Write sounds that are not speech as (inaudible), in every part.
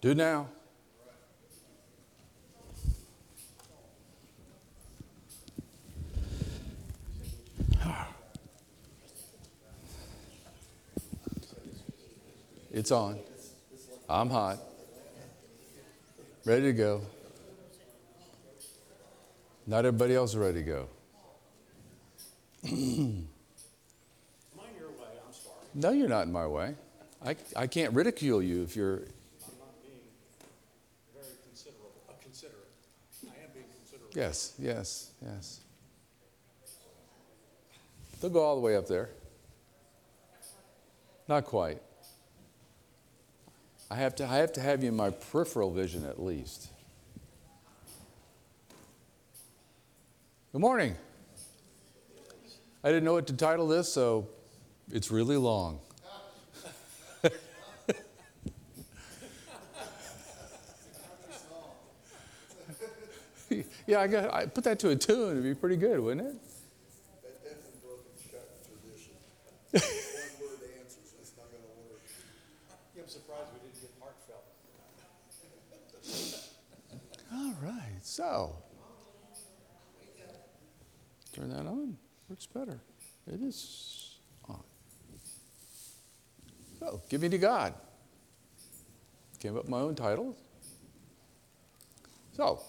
Do now. It's on. I'm hot. Ready to go. Not everybody else is ready to go. No, you're not in my way. I, I can't ridicule you if you're. I'm not being very considerate, uh, considerate. I am being considerate. Yes, yes, yes. They'll go all the way up there. Not quite. I have to, I have, to have you in my peripheral vision at least. Good morning. I didn't know what to title this, so it's really long. Yeah, I, got, I put that to a tune. It'd be pretty good, wouldn't it? That definitely broken shut tradition. (laughs) One word answers, it's not gonna work. Yeah, I'm surprised we didn't get heartfelt. All right, so turn that on. Works better. It is on. So, give me to God. Came up my own title. So,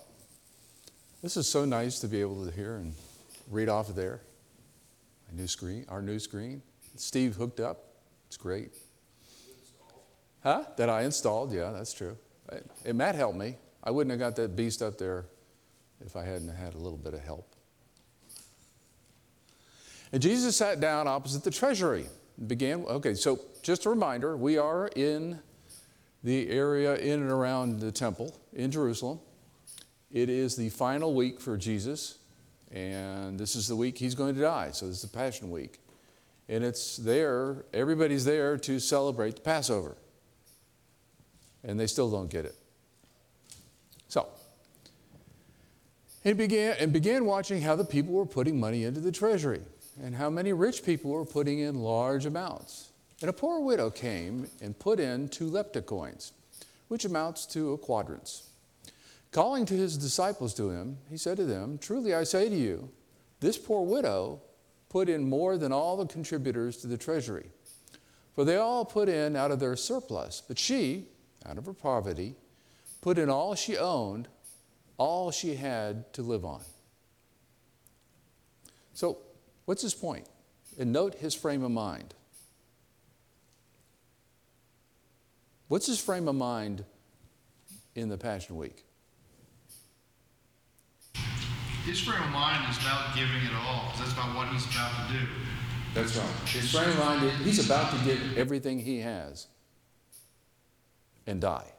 this is so nice to be able to hear and read off of there. My new screen, our new screen. Steve hooked up. It's great. Huh? That I installed. Yeah, that's true. And Matt helped me. I wouldn't have got that beast up there if I hadn't had a little bit of help. And Jesus sat down opposite the treasury and began. Okay, so just a reminder we are in the area in and around the temple in Jerusalem. It is the final week for Jesus, and this is the week he's going to die. So this is the Passion Week. And it's there, everybody's there to celebrate the Passover. And they still don't get it. So, he began, and began watching how the people were putting money into the treasury and how many rich people were putting in large amounts. And a poor widow came and put in two lepta coins, which amounts to a quadrans. Calling to his disciples to him, he said to them, Truly I say to you, this poor widow put in more than all the contributors to the treasury. For they all put in out of their surplus, but she, out of her poverty, put in all she owned, all she had to live on. So, what's his point? And note his frame of mind. What's his frame of mind in the Passion Week? His frame of mind is about giving it all, 'cause that's about what he's about to do. That's right. His frame of mind, is- he's about to give everything he has and die.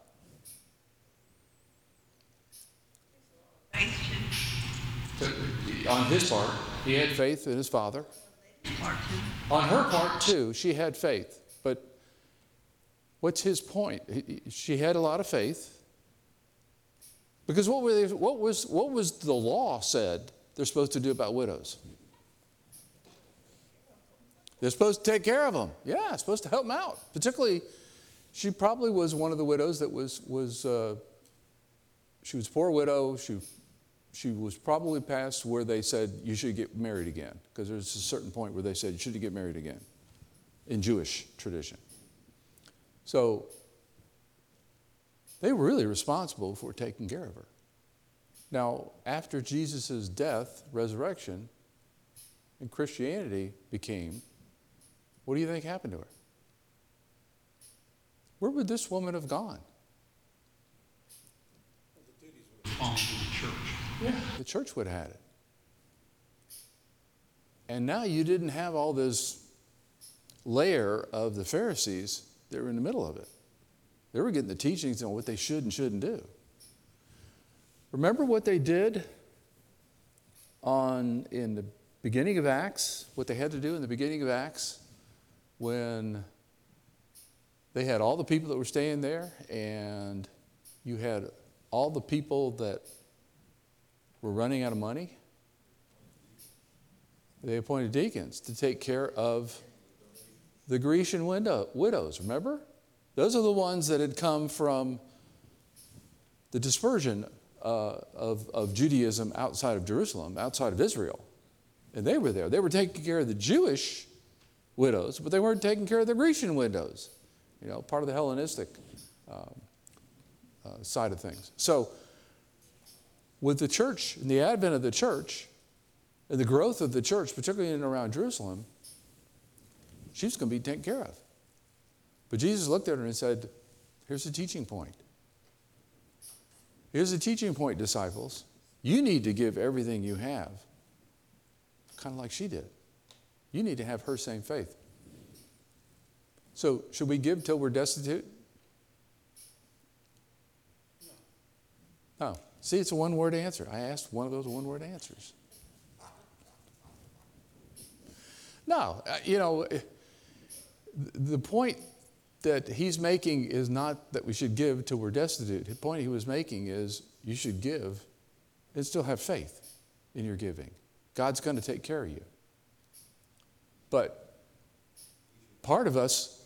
On his part, he had faith in his father. On her part, too, she had faith. But what's his point? She had a lot of faith. Because what, they, what, was, what was the law said they're supposed to do about widows? They're supposed to take care of them. Yeah, supposed to help them out. Particularly, she probably was one of the widows that was, was uh, she was a poor widow. She she was probably past where they said you should get married again, because there's a certain point where they said you should get married again in Jewish tradition. So they were really responsible for taking care of her. Now, after Jesus' death, resurrection, and Christianity became, what do you think happened to her? Where would this woman have gone? To the church. Yeah, the church would have had it. And now you didn't have all this layer of the Pharisees that were in the middle of it. They were getting the teachings on what they should and shouldn't do. Remember what they did on in the beginning of Acts, what they had to do in the beginning of Acts when they had all the people that were staying there and you had all the people that were running out of money, they appointed deacons to take care of the Grecian widow, widows. Remember? Those are the ones that had come from the dispersion uh, of, of Judaism outside of Jerusalem, outside of Israel. And they were there. They were taking care of the Jewish widows, but they weren't taking care of the Grecian widows, you know, part of the Hellenistic um, uh, side of things. So, with the church and the advent of the church and the growth of the church, particularly in and around Jerusalem, she's going to be taken care of. But Jesus looked at her and said, Here's the teaching point. Here's the teaching point, disciples. You need to give everything you have, kind of like she did. You need to have her same faith. So, should we give till we're destitute? No. See, it's a one word answer. I asked one of those one word answers. No, uh, you know, eh, the point that he's making is not that we should give till we're destitute. The point he was making is you should give and still have faith in your giving. God's going to take care of you. But part of us,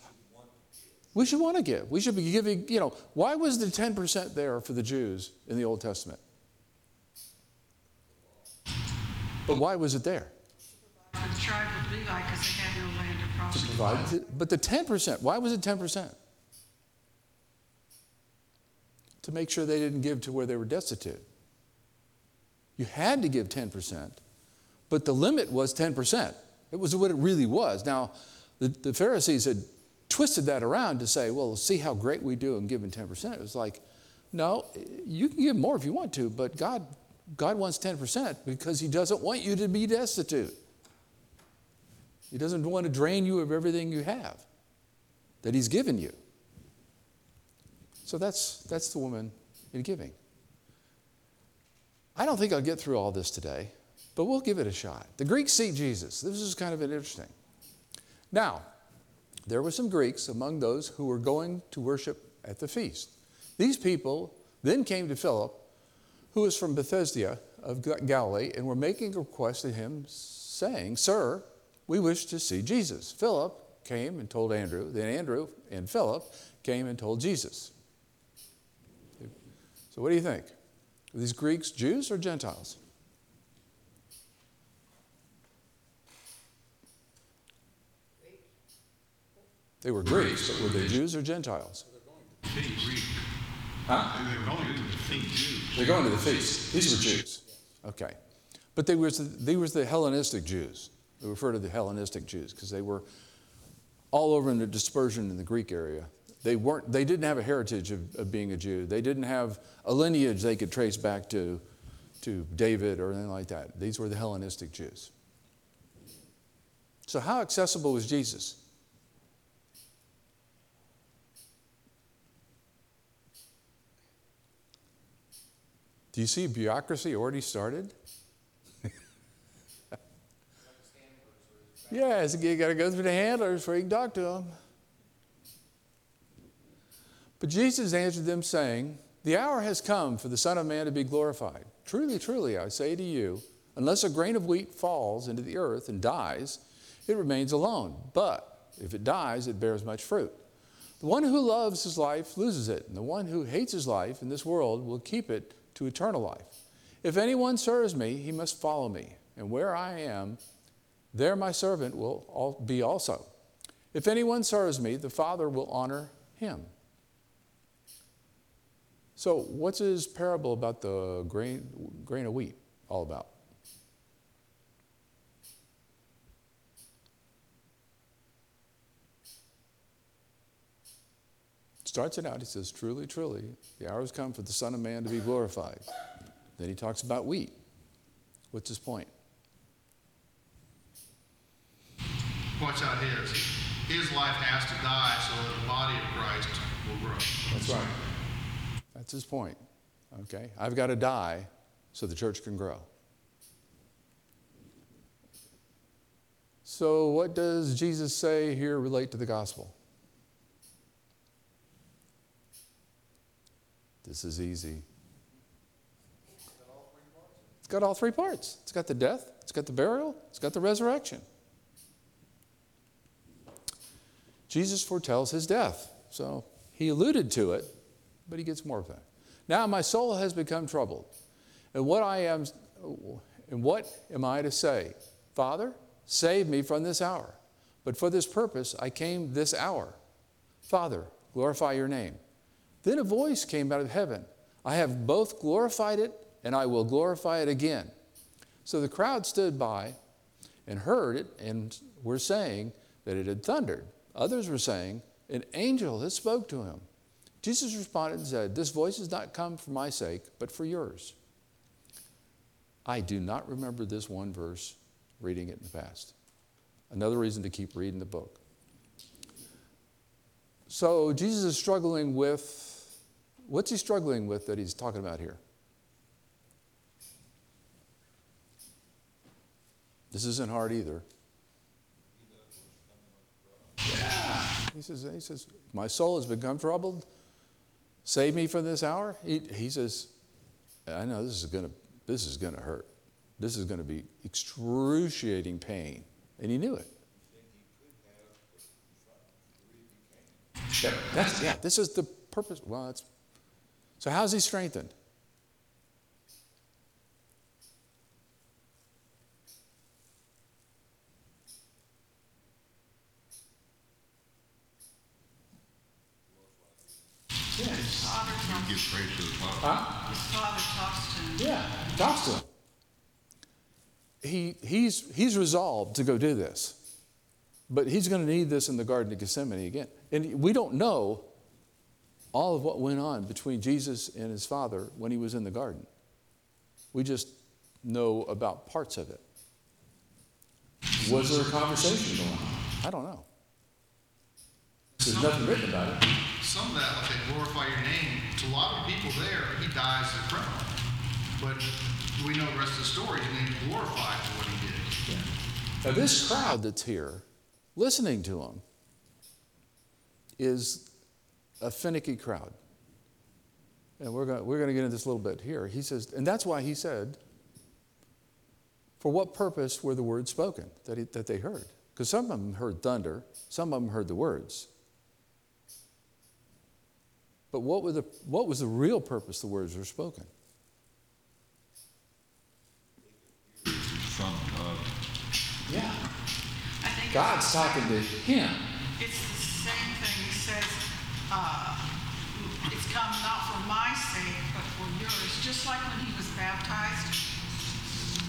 we should want to give. We should be giving, you know, why was the 10% there for the Jews in the Old Testament? But why was it there? The tribe of Levi, because they had no to. Provide- But the 10%, why was it 10%? To make sure they didn't give to where they were destitute. You had to give 10%, but the limit was 10%. It was what it really was. Now, the, the Pharisees had twisted that around to say, well, see how great we do in giving 10%. It was like, no, you can give more if you want to, but God, God wants 10% because He doesn't want you to be destitute. He doesn't want to drain you of everything you have that He's given you. So that's, that's the woman in giving. I don't think I'll get through all this today, but we'll give it a shot. The Greeks see Jesus. This is kind of interesting. Now, there were some Greeks among those who were going to worship at the feast. These people then came to Philip, who was from Bethsaida of Galilee, and were making a request to him, saying, Sir, we wish to see Jesus. Philip came and told Andrew. Then Andrew and Philip came and told Jesus. So, what do you think? Are these Greeks Jews or Gentiles? They were Greeks, but were they Jews or Gentiles? Huh? They were going to the Jews. They're going to the feast. These were Jews. Okay. But they were, they were the Hellenistic Jews. We refer to the Hellenistic Jews because they were all over in the dispersion in the Greek area. They, weren't, they didn't have a heritage of, of being a Jew. They didn't have a lineage they could trace back to, to David or anything like that. These were the Hellenistic Jews. So, how accessible was Jesus? Do you see bureaucracy already started? Yeah, you got to go through the handlers before you can talk to them. But Jesus answered them, saying, The hour has come for the Son of Man to be glorified. Truly, truly, I say to you, unless a grain of wheat falls into the earth and dies, it remains alone. But if it dies, it bears much fruit. The one who loves his life loses it, and the one who hates his life in this world will keep it to eternal life. If anyone serves me, he must follow me, and where I am, there my servant will be also. If anyone serves me, the Father will honor him. So, what's his parable about the grain, grain of wheat all about? Starts it out, he says, Truly, truly, the hour has come for the Son of Man to be glorified. Then he talks about wheat. What's his point? Points out his. His life has to die so that the body of Christ will grow. That's right. That's his point. Okay? I've got to die so the church can grow. So, what does Jesus say here relate to the gospel? This is easy. It's got all three parts. It's got the death, it's got the burial, it's got the resurrection. Jesus foretells his death. So he alluded to it, but he gets more of that. Now my soul has become troubled. And what I am and what am I to say? Father, save me from this hour. But for this purpose I came this hour. Father, glorify your name. Then a voice came out of heaven. I have both glorified it and I will glorify it again. So the crowd stood by and heard it and were saying that it had thundered. Others were saying, An angel has spoke to him. Jesus responded and said, This voice has not come for my sake, but for yours. I do not remember this one verse reading it in the past. Another reason to keep reading the book. So Jesus is struggling with, what's he struggling with that he's talking about here? This isn't hard either. He says, he says, My soul has become troubled. Save me from this hour. He, he says, I know this is going to this is going to hurt. This is going to be excruciating pain. And he knew it. That- that's, yeah, this is the purpose. Well, it's, so how's he strengthened? His father talks, Give praise to the Father. his father talks to him. Yeah, talks to him. He, he's, he's resolved to go do this. But he's going to need this in the Garden of Gethsemane again. And we don't know all of what went on between Jesus and his father when he was in the garden. We just know about parts of it. Was there a conversation going on? I don't know. There's nothing written about it. Some of that, like they glorify your name, to a lot of people there, he dies as a criminal. But we know the rest of the story, and then glorified for what he did. Now, this crowd that's here, listening to him, is a finicky crowd. And we're going we're to get into this a little bit here. He says, and that's why he said, for what purpose were the words spoken that, he, that they heard? Because some of them heard thunder, some of them heard the words. But what, were the, what was the real purpose the words were spoken? Son of Yeah. I think it's God's the same- talking to him. It's the same thing. He says, uh, it's come not for my sake, but for yours. Just like when he was baptized,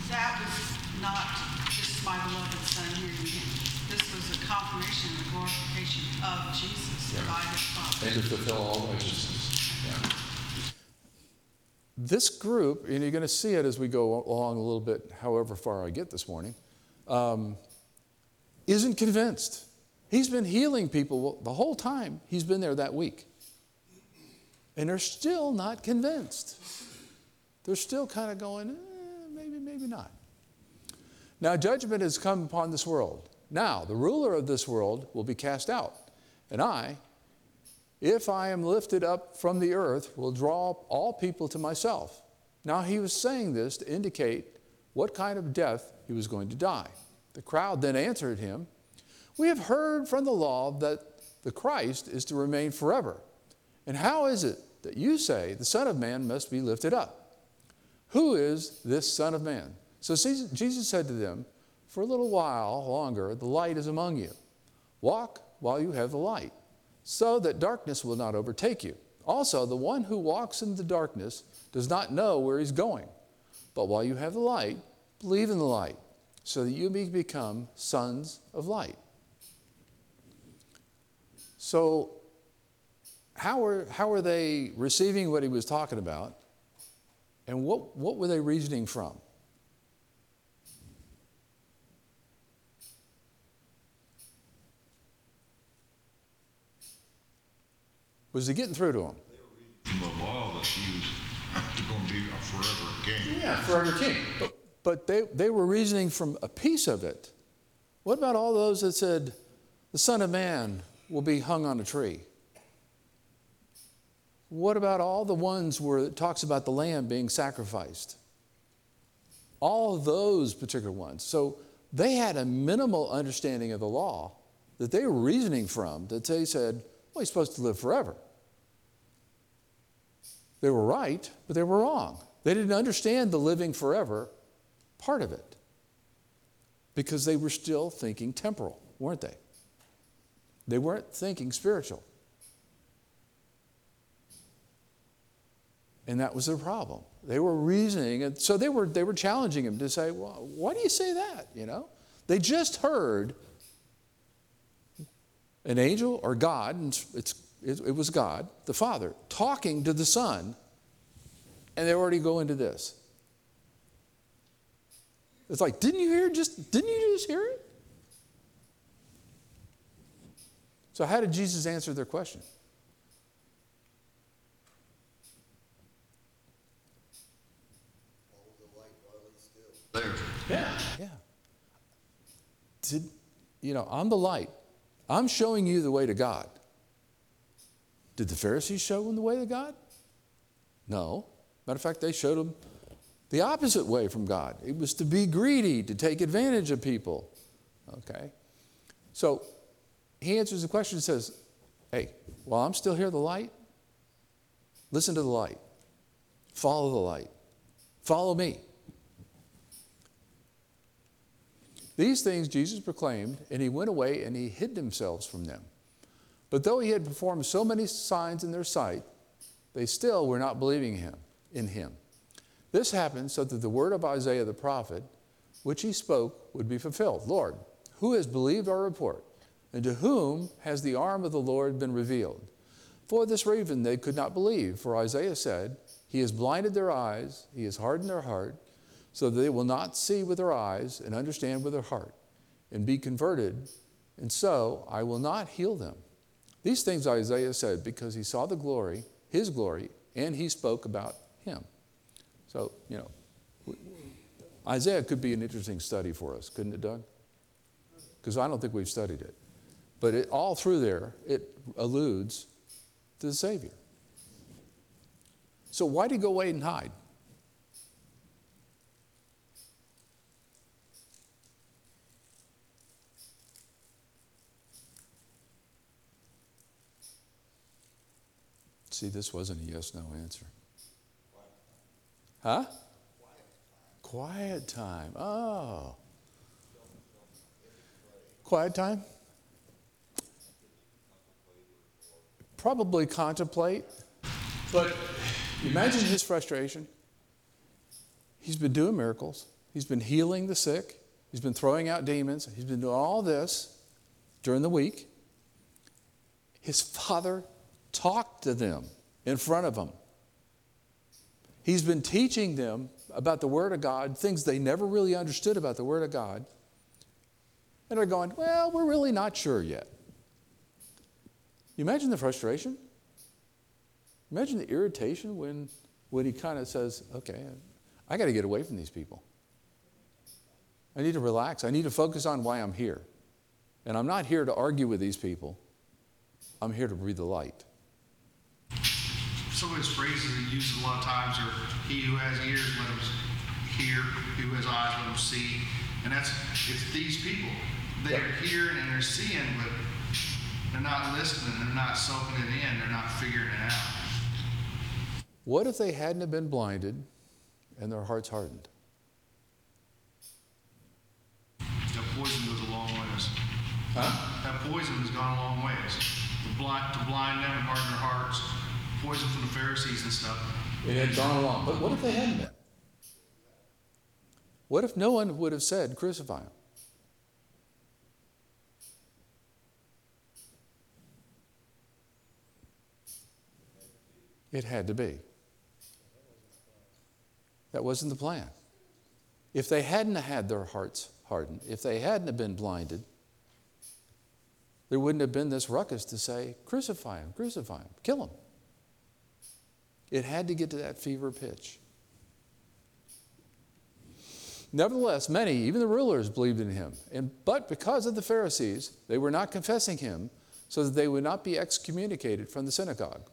that was not just my beloved son, hear ye him. This was a confirmation and a glorification of Jesus by his Father. and to fulfill all righteousness. This group, and you're going to see it as we go along a little bit, however far I get this morning, um, isn't convinced. He's been healing people the whole time he's been there that week. And they're still not convinced. They're still kind of going, eh, maybe, maybe not. Now, judgment has come upon this world. Now, the ruler of this world will be cast out. And I, if I am lifted up from the earth, will draw all people to myself. Now, he was saying this to indicate what kind of death he was going to die. The crowd then answered him, We have heard from the law that the Christ is to remain forever. And how is it that you say the Son of Man must be lifted up? Who is this Son of Man? So Jesus said to them, For a little while longer, the light is among you. Walk while you have the light, so that darkness will not overtake you. Also, the one who walks in the darkness does not know where he's going. But while you have the light, believe in the light, so that you may become sons of light. So, how are, how are they receiving what he was talking about? And what, what were they reasoning from? Was he getting through to them? from the law that he was (laughs) going to be a forever king. Yeah, forever king. But, but they, they were reasoning from a piece of it. What about all those that said, the Son of Man will be hung on a tree? What about all the ones where it talks about the lamb being sacrificed? All those particular ones. So they had a minimal understanding of the law that they were reasoning from, that they said, well, he's supposed to live forever. They were right, but they were wrong. They didn't understand the living forever part of it because they were still thinking temporal, weren't they? They weren't thinking spiritual. And that was their problem. They were reasoning, and so they were, they were challenging him to say, well, why do you say that? You know? They just heard an angel or God, and it's, it, it was God, the Father, talking to the Son, and they already go into this. It's like, didn't you hear just, didn't you just hear it? So, how did Jesus answer their question? Follow the light while it's still. There. Yeah. Yeah. Did, you know, I'm the light. I'm showing you the way to God. Did the Pharisees show him the way to God? No. Matter of fact, they showed them the opposite way from God. It was to be greedy, to take advantage of people. Okay? So he answers the question and says, Hey, while I'm still here, the light, listen to the light. Follow the light. Follow me. These things Jesus proclaimed, and he went away and he hid himself from them. But though he had performed so many signs in their sight, they still were not believing him in him. This happened so that the word of Isaiah the prophet, which he spoke, would be fulfilled. Lord, who has believed our report? And to whom has the arm of the Lord been revealed? For this reason they could not believe, for Isaiah said, He has blinded their eyes, He has hardened their heart, so that they will not see with their eyes and understand with their heart, and be converted, and so I will not heal them. These things Isaiah said because he saw the glory, his glory, and he spoke about him. So, you know, Isaiah could be an interesting study for us, couldn't it, Doug? Because I don't think we've studied it. But it, all through there, it alludes to the Savior. So why did he go away and hide? See, this wasn't a yes no answer. Huh? Quiet time. Oh. Quiet time? Probably contemplate. But imagine his frustration. He's been doing miracles, he's been healing the sick, he's been throwing out demons, he's been doing all this during the week. His father talked to them in front of them. He's been teaching them about the Word of God, things they never really understood about the Word of God. And they're going, well, we're really not sure yet. You imagine the frustration? Imagine the irritation when, when he kind of says, okay, I got to get away from these people. I need to relax. I need to focus on why I'm here. And I'm not here to argue with these people, I'm here to breathe the light. Some of his phrases he uses a lot of times are, he who has ears, let him hear, he who has eyes, let him see. And that's, it's these people. They're hearing and they're seeing, but they're not listening, they're not soaking it in, they're not figuring it out. What if they hadn't have been blinded and their hearts hardened? That poison goes a long ways. Huh? That poison has gone a long ways. To blind, to blind them and harden their hearts, poison from the Pharisees and stuff. It had gone along. But what if they hadn't been? What if no one would have said, crucify him? It had to be. That wasn't the plan. If they hadn't had their hearts hardened, if they hadn't have been blinded, there wouldn't have been this ruckus to say, crucify him, crucify him, kill him. It had to get to that fever pitch. Nevertheless, many, even the rulers, believed in him. And, but because of the Pharisees, they were not confessing him so that they would not be excommunicated from the synagogue.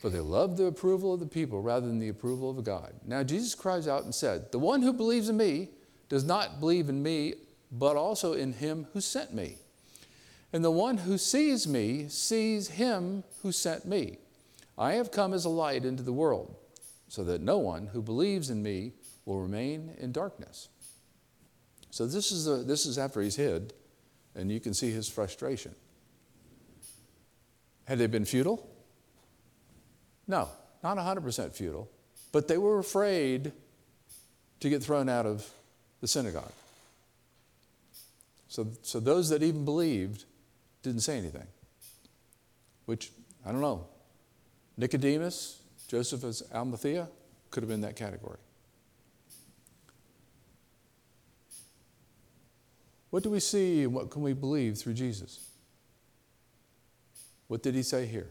For they loved the approval of the people rather than the approval of God. Now Jesus cries out and said, The one who believes in me does not believe in me, but also in him who sent me. And the one who sees me sees him who sent me. I have come as a light into the world, so that no one who believes in me will remain in darkness. So this is, a, this is after he's hid, and you can see his frustration. Had they been futile? No, not 100% futile, but they were afraid to get thrown out of the synagogue. So, so those that even believed didn't say anything, which, I don't know, Nicodemus, Joseph of Arimathea could have been that category. What do we see and what can we believe through Jesus? What did he say here?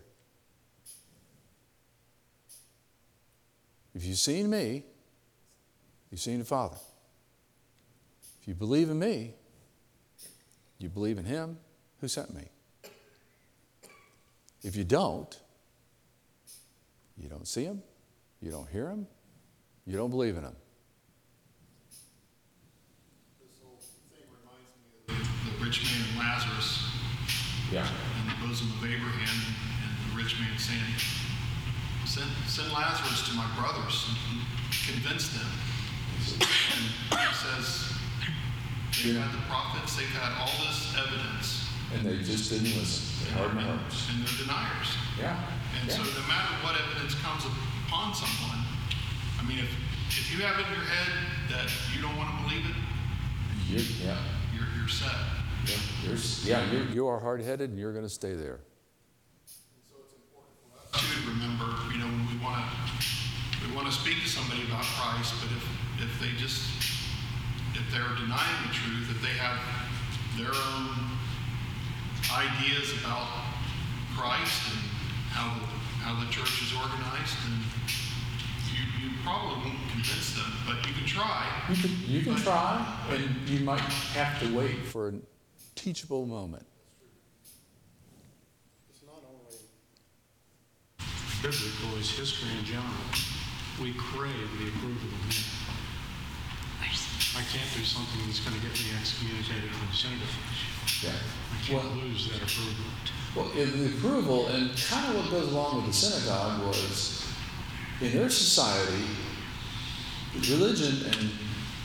If you've seen me, you've seen the Father. If you believe in me, you believe in him who sent me. If you don't, you don't see him, you don't hear him, you don't believe in him. This whole thing reminds me of the, the rich man and Lazarus Yeah. in the bosom of Abraham, and the rich man saying, "Send, send Lazarus to my brothers, and convince them." And he says, "They've had the prophets, they've had all this evidence, And they just didn't listen. They hardened their hearts. and they're deniers." Yeah. And so, no matter what evidence comes upon someone, I mean, if if you have it in your head that you don't want to believe it, You're, yeah. you're you're set. Yeah, you're, yeah, you're, you are hard headed and you're going to stay there. too to remember, you know, when we want to we want to speak to somebody about Christ, but if if they just if they're denying the truth, if they have their own ideas about Christ and how the how the church is organized, and you you probably won't convince them, but you can try. You can, you can try, and you might have to wait for a teachable moment. It's not only biblical is history in general. We crave the approval of men. I can't do something that's going to get me excommunicated from the synagogue. Yeah. I can't lose that approval. Well, the approval, and kind of what goes along with the synagogue was in their society, religion and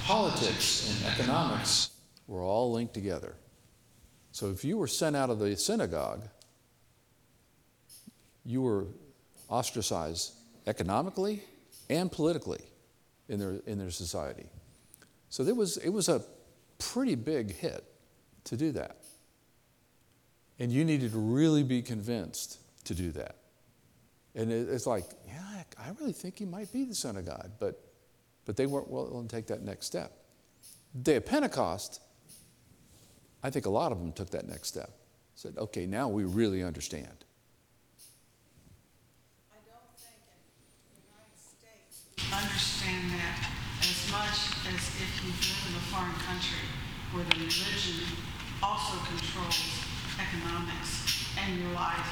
politics and economics were all linked together. So if you were sent out of the synagogue, you were ostracized economically and politically in their, in their society. So there was, it was a pretty big hit to do that. And you needed to really be convinced to do that. And it's like, yeah, I, really think he might be the Son of God. But, but they weren't willing to take that next step. Day of Pentecost, I think a lot of them took that next step. Said, okay, now we really understand. I don't think in the United States understand that as much as if you live in a foreign country where the religion also controls economics and your life,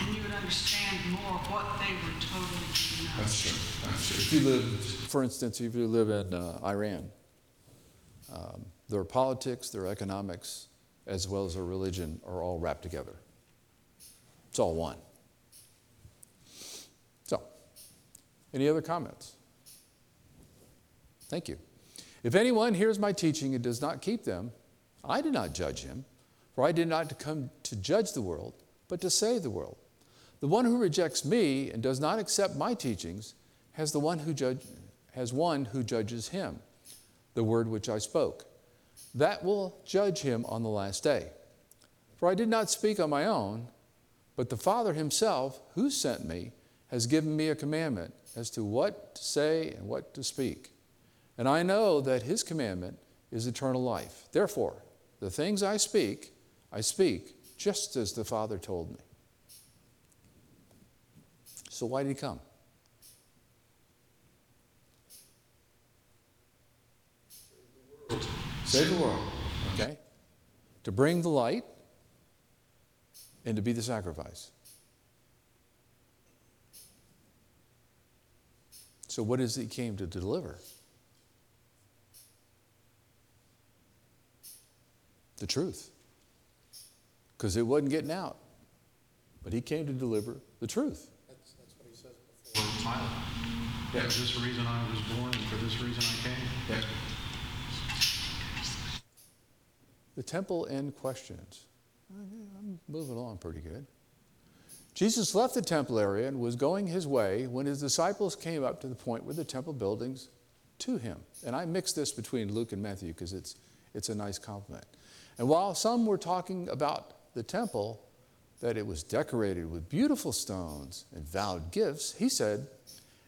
and you would understand more what they were totally giving up. true. That's true. If you live, for instance, if you live in uh, Iran, um, their politics, their economics, as well as their religion are all wrapped together. It's all one. So, any other comments? Thank you. If anyone hears my teaching and does not keep them, I do not judge him, for I did not come to judge the world, but to save the world. The one who rejects me and does not accept my teachings has the one who judge, has one who judges him, the word which I spoke. That will judge him on the last day. For I did not speak on my own, but the Father himself, who sent me, has given me a commandment as to what to say and what to speak. And I know that his commandment is eternal life. Therefore, the things I speak, I speak just as the Father told me. So, why did he come? Save the world, okay? To bring the light and to be the sacrifice. So, what is it he came to deliver? The truth. Because it wasn't getting out. But he came to deliver the truth. That's, that's what he says before. Or Pilate. For this reason I was born and for this reason I came. The temple end questions. I'm moving along pretty good. Jesus left the temple area and was going his way when his disciples came up to the point where the temple buildings to him. And I mix this between Luke and Matthew because it's, it's a nice complement. And while some were talking about the temple, that it was decorated with beautiful stones and vowed gifts, he said,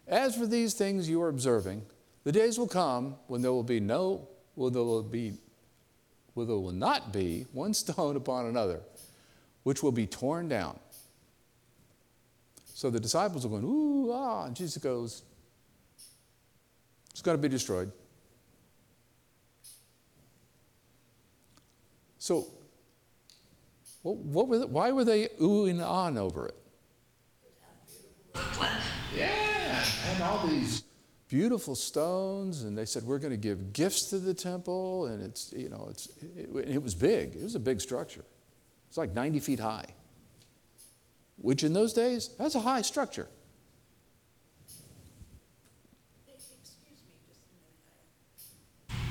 As for these things you are observing, the days will come when there will be no, when there will be where there will not be one stone (laughs) upon another, which will be torn down. So the disciples are going, ooh, ah, and Jesus goes, it's going to be destroyed. So, what, what were the, why were they oohing on over it? Yeah, and all these beautiful stones, and they said we're going to give gifts to the temple, and it's you know it's it, it was big. It was a big structure. It's like 90 feet high, which in those days that's a high structure.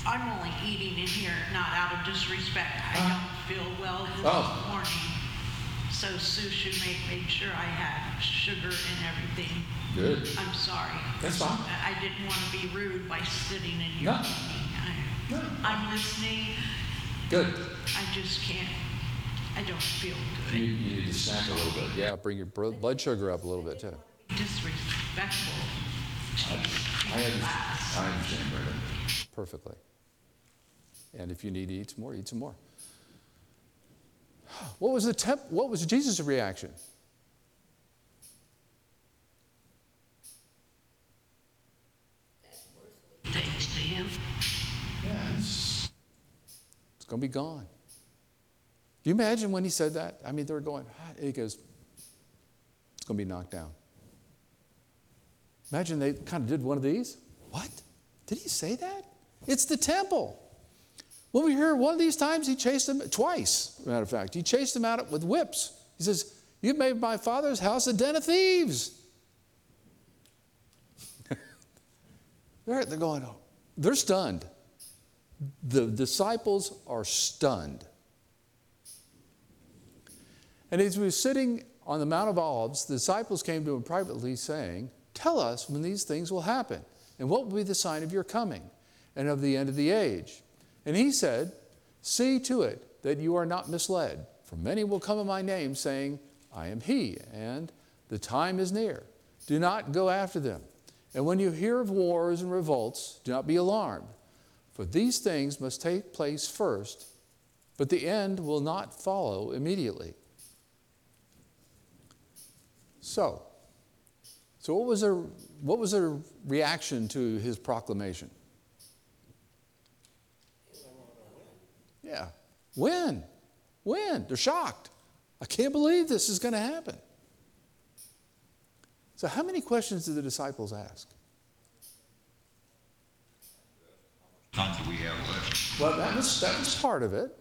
I'm only eating in here, not out of disrespect. I don't feel well Oh. So Sue should make, made sure I had sugar and everything. Good. I'm sorry. That's fine. I I didn't want to be rude by sitting in your No. meeting. I- No. I'm listening. Good. I just can't, I don't feel You, good. you need to snack a little bit. Yeah, bring your bro- blood sugar up a little bit too. Disrespectful to class. I understand, Brenda. Perfectly. And if you need to eat some more, eat some more. What was the temp- What was Jesus' reaction? Thanks to him. It's going to be gone. Do you imagine when he said that? I mean, they were going, "Ah," he goes, it's going to be knocked down. Imagine they kind of did one of these. What? Did he say that? It's the temple. When we hear one of these times, he chased them twice, matter of fact. He chased them out with whips. He says, You've made my father's house a den of thieves. (laughs) they're, they're going, oh, they're stunned. The disciples are stunned. And as he was sitting on the Mount of Olives, the disciples came to him privately, saying, Tell us when these things will happen, and what will be the sign of your coming and of the end of the age. And he said, See to it that you are not misled, for many will come in my name, saying, I am he, and the time is near. Do not go after them. And when you hear of wars and revolts, do not be alarmed, for these things must take place first, but the end will not follow immediately. So, so what was their, what was their reaction to his proclamation? Yeah. When? When? They're shocked. I can't believe this is going to happen. So, how many questions did the disciples ask? Time do we have left? Well, that was, that was part of it.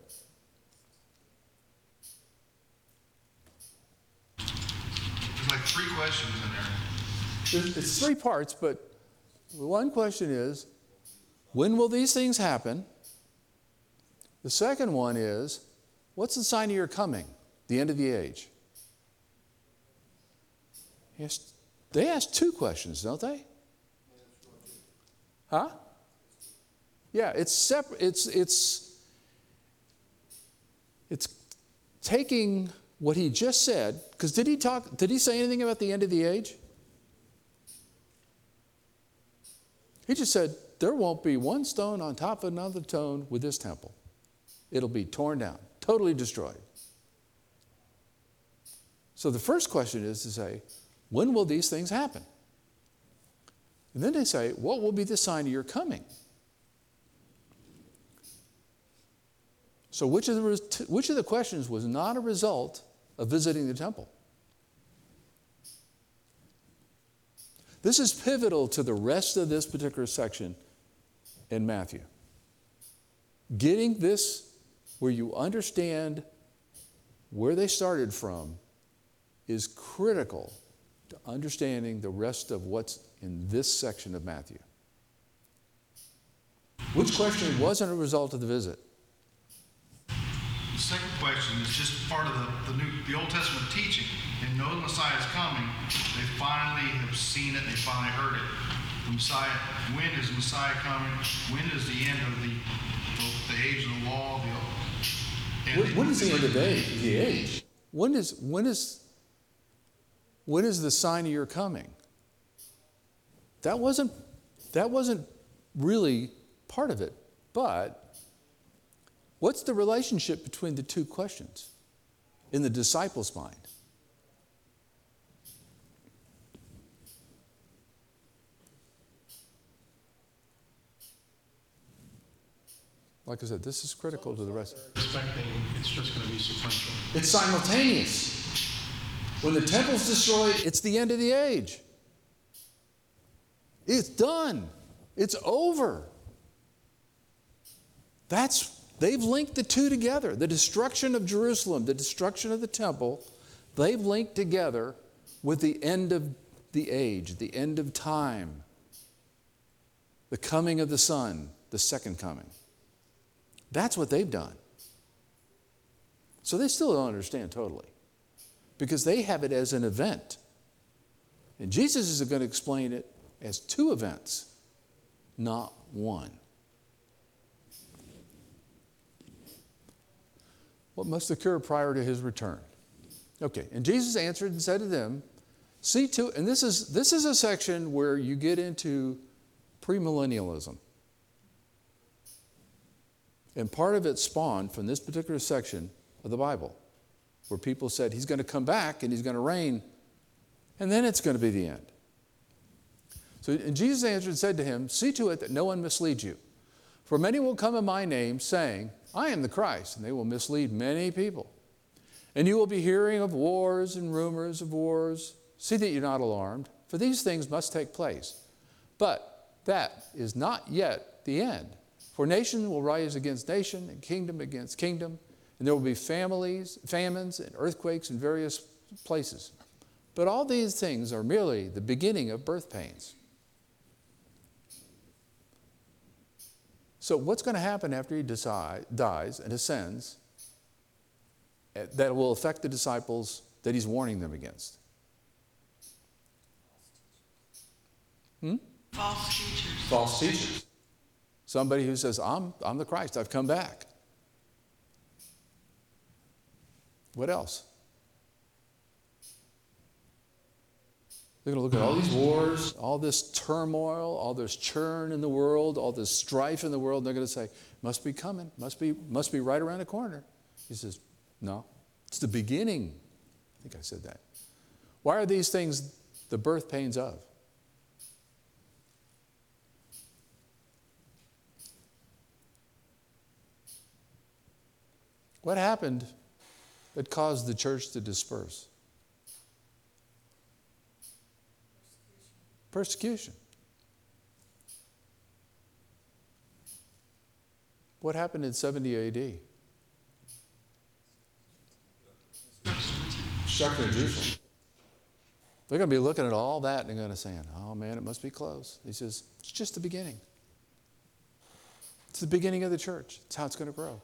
There's like three questions in there. There's- It's three parts, but one question is when will these things happen? The second one is what's the sign of your coming, the end of the age? They ask two questions, don't they? Huh? Yeah, it's separate. It's it's it's taking what he just said. Because did he talk? Did he say anything about the end of the age? He just said there won't be one stone on top of another stone with this temple. It'll be torn down, totally destroyed. So the first question is to say, when will these things happen? And then they say, what will be the sign of your coming? So, which of, the, which of the questions was not a result of visiting the temple? This is pivotal to the rest of this particular section in Matthew. Getting this where you understand where they started from is critical to understanding the rest of what's in this section of Matthew. Which question wasn't a result of the visit? The second question is just part of the, the new, the Old Testament teaching. They know the Messiah is coming. They finally have seen it. They finally heard it. The Messiah, when is the Messiah coming? When is the end of the, the, the age of the law? The, and When, is the end of age? The age. When is when is when is the sign of your coming? That wasn't that wasn't really part of it. But what's the relationship between the two questions in the disciples' mind? Like I said, this is critical to the rest. Expecting it's just going to be sequential. It's simultaneous. When the temple's destroyed, it's the end of the age. It's done. It's over. That's they've linked the two together. The destruction of Jerusalem, the destruction of the temple, they've linked together with the end of the age, the end of time. The coming of the Son, the second coming. That's what they've done. So they still don't understand totally because they have it as an event. And Jesus is going to explain it as two events, not one. What must occur prior to his return? Okay, and Jesus answered and said to them, See to, and this is, this is a section where you get into premillennialism. And part of it spawned from this particular section of the Bible, where people said he's going to come back and he's going to reign, and then it's going to be the end. So Jesus answered and said to him, See to it that no one misleads you. For many will come in my name, saying, I am the Christ, and they will mislead many people. And you will be hearing of wars and rumors of wars. See that you're not alarmed, for these things must take place. But that is not yet the end. For nation will rise against nation, and kingdom against kingdom, and there will be families, famines, and earthquakes in various places. But all these things are merely the beginning of birth pains. So, what's going to happen after he decide, dies and ascends eh, that will affect the disciples that he's warning them against? Hmm? False teachers. False teachers. Somebody who says, I'm, I'm the Christ, I've come back. What else? They're going to look at all these wars, all this turmoil, all this churn in the world, all this strife in the world, and they're going to say, must be coming, must be, must be right around the corner. He says, no, it's the beginning. I think I said that. Why are these things the birth pains of? What happened that caused the church to disperse? Persecution. What happened in 70 AD? Of Jerusalem. They're going to be looking at all that and they're going to say, oh man, it must be close. He says, it's just the beginning. It's the beginning of the church. It's how it's going to grow.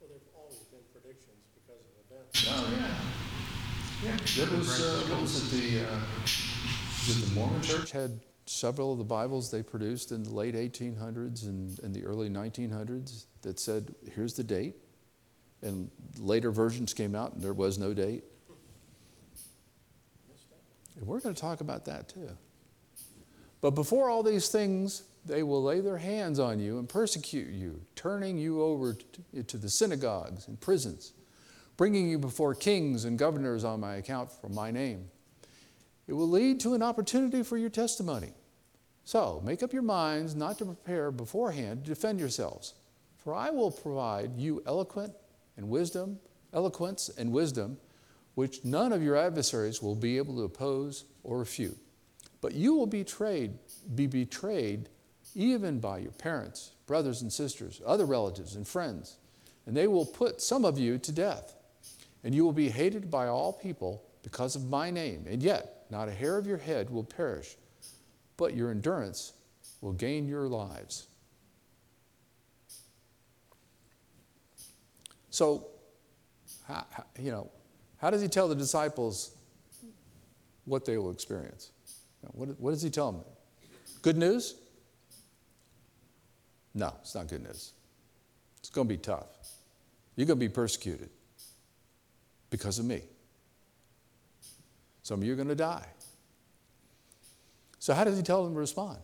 Well, there've always been predictions because of events. Oh, yeah. Yeah, there was, uh, what was it, the, uh, the Mormon church had several of the Bibles they produced in the late 1800s and, and the early 1900s that said, here's the date. And later versions came out and there was no date. And we're going to talk about that too. But before all these things, they will lay their hands on you and persecute you, turning you over to the synagogues and prisons, bringing you before kings and governors on my account for my name. It will lead to an opportunity for your testimony. So make up your minds not to prepare beforehand to defend yourselves, for I will provide you eloquent and wisdom, eloquence and wisdom, which none of your adversaries will be able to oppose or refute. But you will be betrayed, be betrayed even by your parents, brothers and sisters, other relatives and friends, and they will put some of you to death. And you will be hated by all people because of my name. And yet, not a hair of your head will perish, but your endurance will gain your lives. So, you know, how does he tell the disciples what they will experience? What does he tell them? Good news? No, it's not good news. It's going to be tough. You're going to be persecuted because of me. Some of you are going to die. So, how does he tell them to respond?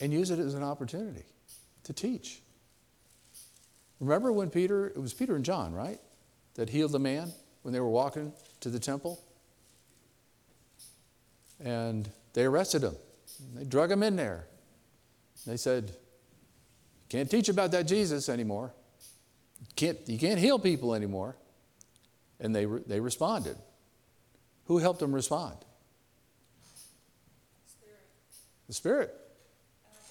And use it as an opportunity to teach. Remember when Peter, it was Peter and John, right? That healed the man when they were walking to the temple? And they arrested him. They drug him in there. They said, Can't teach about that Jesus anymore. Can't, you can't heal people anymore. And they, re- they responded. Who helped them respond? The Spirit.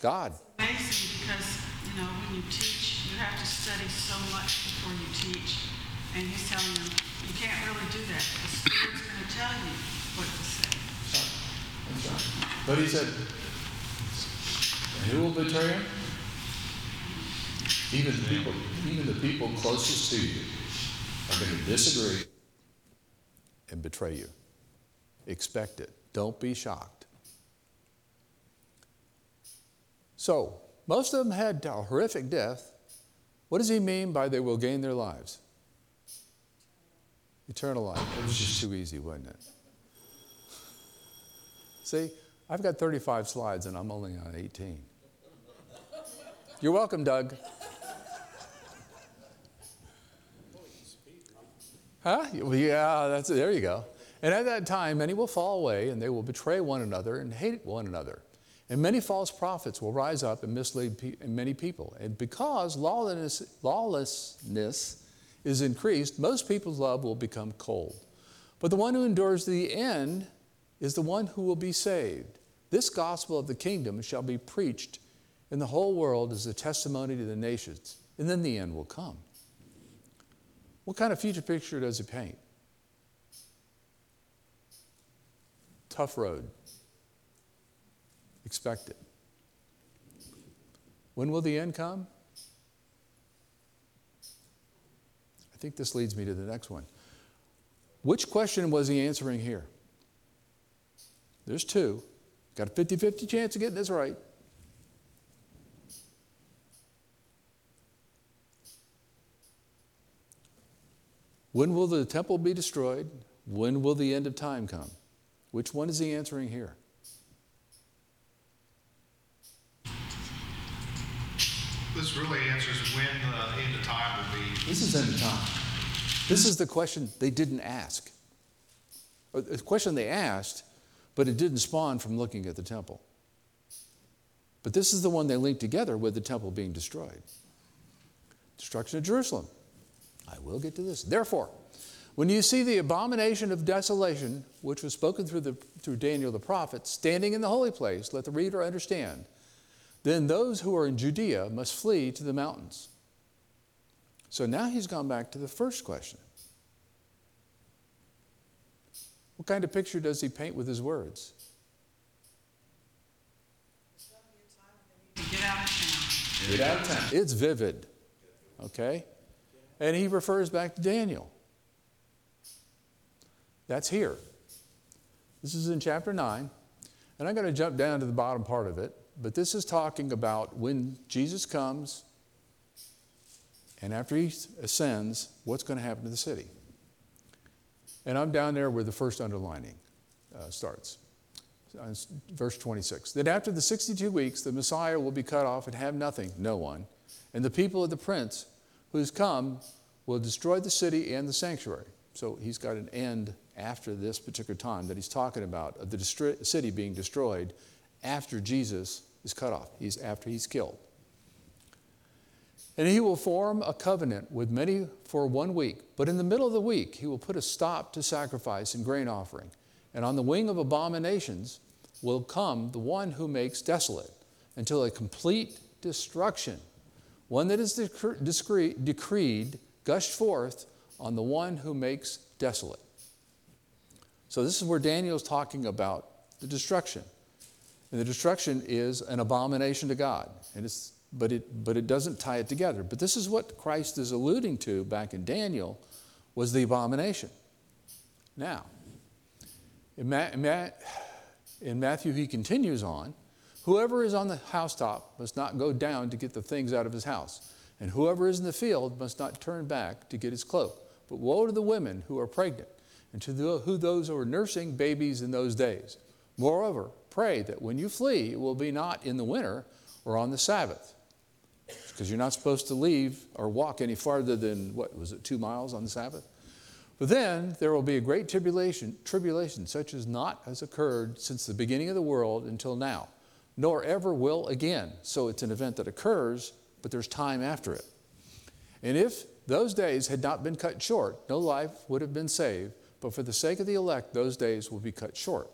God. Amazing because, you know, when you teach, you have to study so much before you teach. And he's telling them, you can't really do that. The Spirit's going to tell you what to say. But he said, and who will betray him? Even the people, even the people closest to you are going to disagree and betray you. Expect it. Don't be shocked. So, most of them had a horrific death. What does he mean by they will gain their lives? Eternal life. It was just too easy, wasn't it? See, I've got 35 slides and I'm only on 18. You're welcome, Doug. Huh? Yeah, that's there you go. And at that time, many will fall away and they will betray one another and hate one another. And many false prophets will rise up and mislead pe- many people. And because lawlessness, lawlessness is increased, most people's love will become cold. But the one who endures to the end is the one who will be saved. This gospel of the kingdom shall be preached in the whole world as a testimony to the nations, and then the end will come. What kind of future picture does he paint? Tough road. Expect it. When will the end come? I think this leads me to the next one. Which question was he answering here? There's two. Got a 50 50 chance of getting this right. When will the temple be destroyed? When will the end of time come? Which one is he answering here? This really answers when the end of time will be. This is end of time. This is the question they didn't ask. Uh, the question they asked, but it didn't spawn from looking at the temple. But this is the one they linked together with the temple being destroyed. Destruction of Jerusalem. I will get to this. Therefore, when you see the abomination of desolation, which was spoken through, the, through Daniel the prophet, standing in the holy place, let the reader understand. Then those who are in Judea must flee to the mountains. So now he's gone back to the first question. What kind of picture does he paint with his words? Get out of town. Get out of town. It's vivid. Okay? And he refers back to Daniel. That's here. This is in chapter 9. And I'm going to jump down to the bottom part of it. But this is talking about when Jesus comes and after he ascends, what's going to happen to the city. And I'm down there where the first underlining uh, starts. Uh, Verse 26. Then after the 62 weeks, the Messiah will be cut off and have nothing, no one. And the people of the prince who's come will destroy the city and the sanctuary. So he's got an end after this particular time that he's talking about of the destri- city being destroyed after Jesus is cut off. He's after he's killed. And he will form a covenant with many for one week. But in the middle of the week, he will put a stop to sacrifice and grain offering. And on the wing of abominations will come the one who makes desolate until a complete destruction, one that is decreed, gushed forth on the one who makes desolate. So, this is where Daniel is talking about the destruction. And the destruction is an abomination to God. And it's, but, it, but it doesn't tie it together. But this is what Christ is alluding to back in Daniel was the abomination. Now, in Ma- in Matthew, he continues on Whoever is on the housetop must not go down to get the things out of his house, and whoever is in the field must not turn back to get his cloak. But woe to the women who are pregnant, and to the, who those who are nursing babies in those days. Moreover, pray that when you flee, it will be not in the winter or on the Sabbath, because you're not supposed to leave or walk any farther than what was it, two miles on the Sabbath. But then there will be a great tribulation, tribulation such as not has occurred since the beginning of the world until now nor ever will again. So it's an event that occurs, but there's time after it. And if those days had not been cut short, no life would have been saved, but for the sake of the elect, those days will be cut short.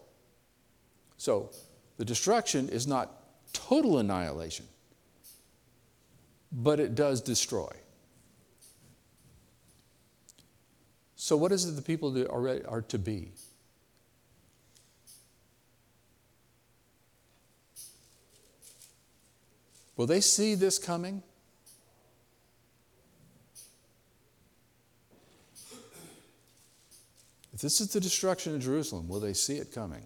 So the destruction is not total annihilation, but it does destroy. So, what is it the people are, to be? Will they see this coming? If this is the destruction of Jerusalem, will they see it coming?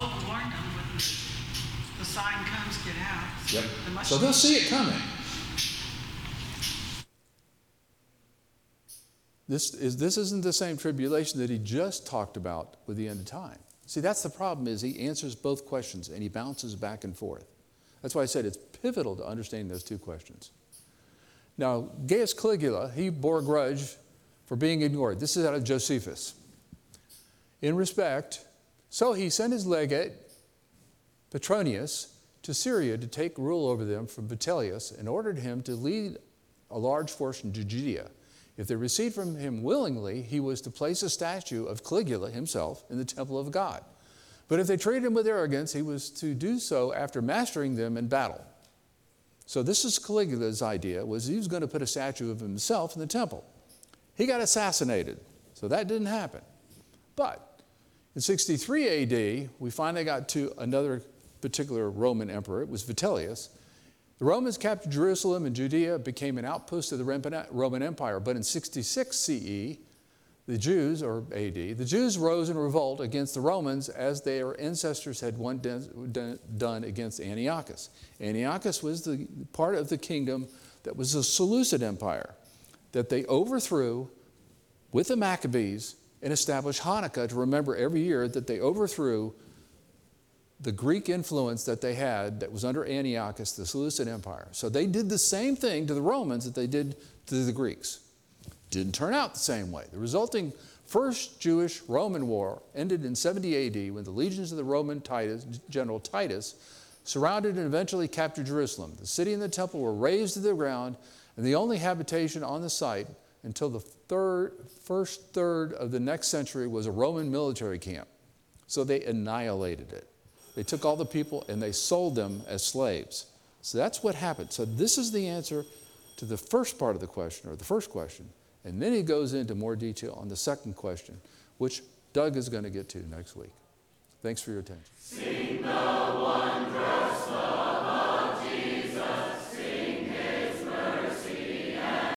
Warn them when the sign comes, get out. Yep. Must So they'll see it coming. This, is, this isn't the same tribulation that he just talked about with the end of time. See, that's the problem is he answers both questions and he bounces back and forth. That's why I said it's pivotal to understanding those two questions. Now, Gaius Caligula, he bore a grudge for being ignored. This is out of Josephus. In respect, so he sent his legate, Petronius, to Syria to take rule over them from Vitellius and ordered him to lead a large force into Judea. If they received from him willingly, he was to place a statue of Caligula himself in the temple of God. But if they treated him with arrogance, he was to do so after mastering them in battle. So this is Caligula's idea, was he was going to put a statue of himself in the temple. He got assassinated, so that didn't happen. But in 63 AD, we finally got to another particular Roman emperor. It was Vitellius. The Romans captured Jerusalem and Judea, became an outpost of the Roman Empire. But in 66 CE, the Jews, or AD, the Jews rose in revolt against the Romans as their ancestors had once done against Antiochus. Antiochus was the part of the kingdom that was the Seleucid Empire that they overthrew with the Maccabees and established Hanukkah to remember every year that they overthrew the Greek influence that they had that was under Antiochus, the Seleucid Empire. So they did the same thing to the Romans that they did to the Greeks. Didn't turn out the same way. The resulting First Jewish Roman War ended in 70 AD when the legions of the Roman Titus, General Titus surrounded and eventually captured Jerusalem. The city and the temple were razed to the ground, and the only habitation on the site until the third, first third of the next century was a Roman military camp. So they annihilated it. They took all the people and they sold them as slaves. So that's what happened. So this is the answer to the first part of the question, or the first question. And then he goes into more detail on the second question, which Doug is going to get to next week. Thanks for your attention.